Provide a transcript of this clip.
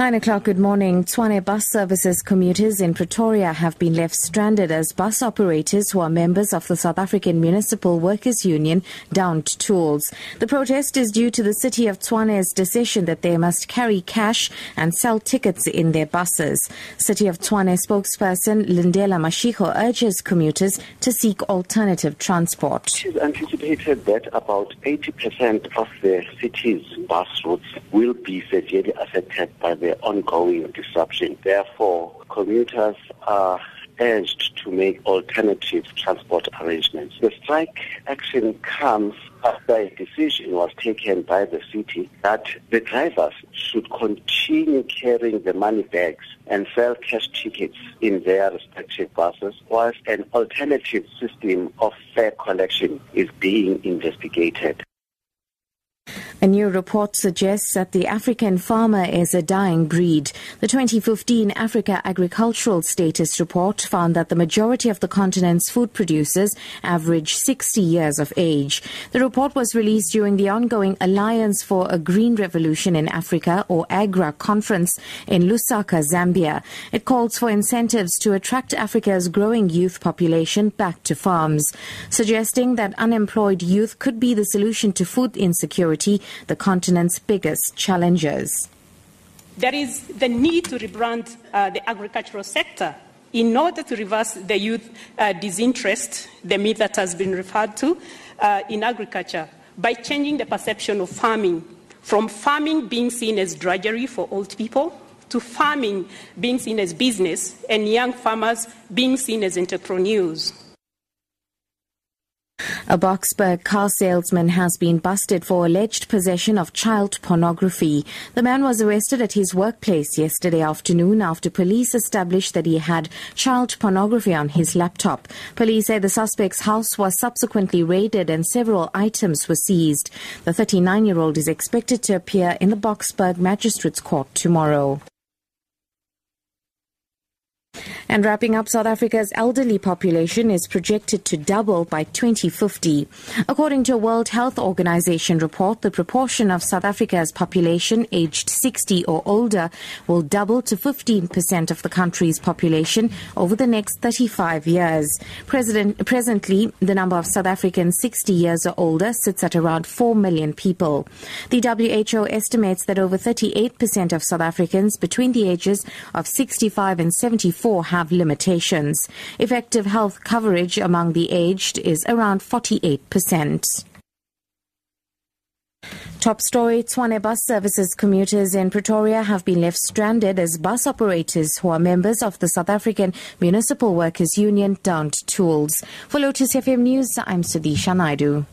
Nine o'clock, good morning. Tshwane bus services commuters in Pretoria have been left stranded as bus operators who are members of the South African Municipal Workers Union downed tools. The protest is due to the city of Tshwane's decision that they must carry cash and sell tickets in their buses. City of Tshwane spokesperson Lindela Mashigo urges commuters to seek alternative transport. Is anticipated that about 80% of the city's bus routes will be severely affected by the ongoing disruption. Therefore, commuters are urged to make alternative transport arrangements. The strike action comes after a decision was taken by the city that the drivers should continue carrying the money bags and sell cash tickets in their respective buses, whilst an alternative system of fare collection is being investigated. A new report suggests that the African farmer is a dying breed. The 2015 Africa Agricultural Status Report found that the majority of the continent's food producers average 60 years of age. The report was released during the ongoing Alliance for a Green Revolution in Africa, or AGRA, conference in Lusaka, Zambia. It calls for incentives to attract Africa's growing youth population back to farms, suggesting that unemployed youth could be the solution to food insecurity the continent's biggest challenges. There is the need to rebrand uh, the agricultural sector in order to reverse the youth uh, disinterest, the myth that has been referred to uh, in agriculture, by changing the perception of farming from farming being seen as drudgery for old people to farming being seen as business and young farmers being seen as entrepreneurs. A Boksburg car salesman has been busted for alleged possession of child pornography. The man was arrested at his workplace yesterday afternoon after police established that he had child pornography on his laptop. Police say the suspect's house was subsequently raided and several items were seized. The 39 year old is expected to appear in the Boksburg Magistrates Court tomorrow. And wrapping up, South Africa's elderly population is projected to double by 2050. According to a World Health Organization report, the proportion of South Africa's population aged 60 or older will double to 15% of the country's population over the next 35 years. President, presently, the number of South Africans 60 years or older sits at around 4 million people. The WHO estimates that over 38% of South Africans between the ages of 65 and 74 have have limitations. Effective health coverage among the aged is around 48%. Top story Tshwane bus services commuters in Pretoria have been left stranded as bus operators who are members of the South African Municipal Workers Union downed tools. For Lotus FM News, I'm Sudisha Naidu.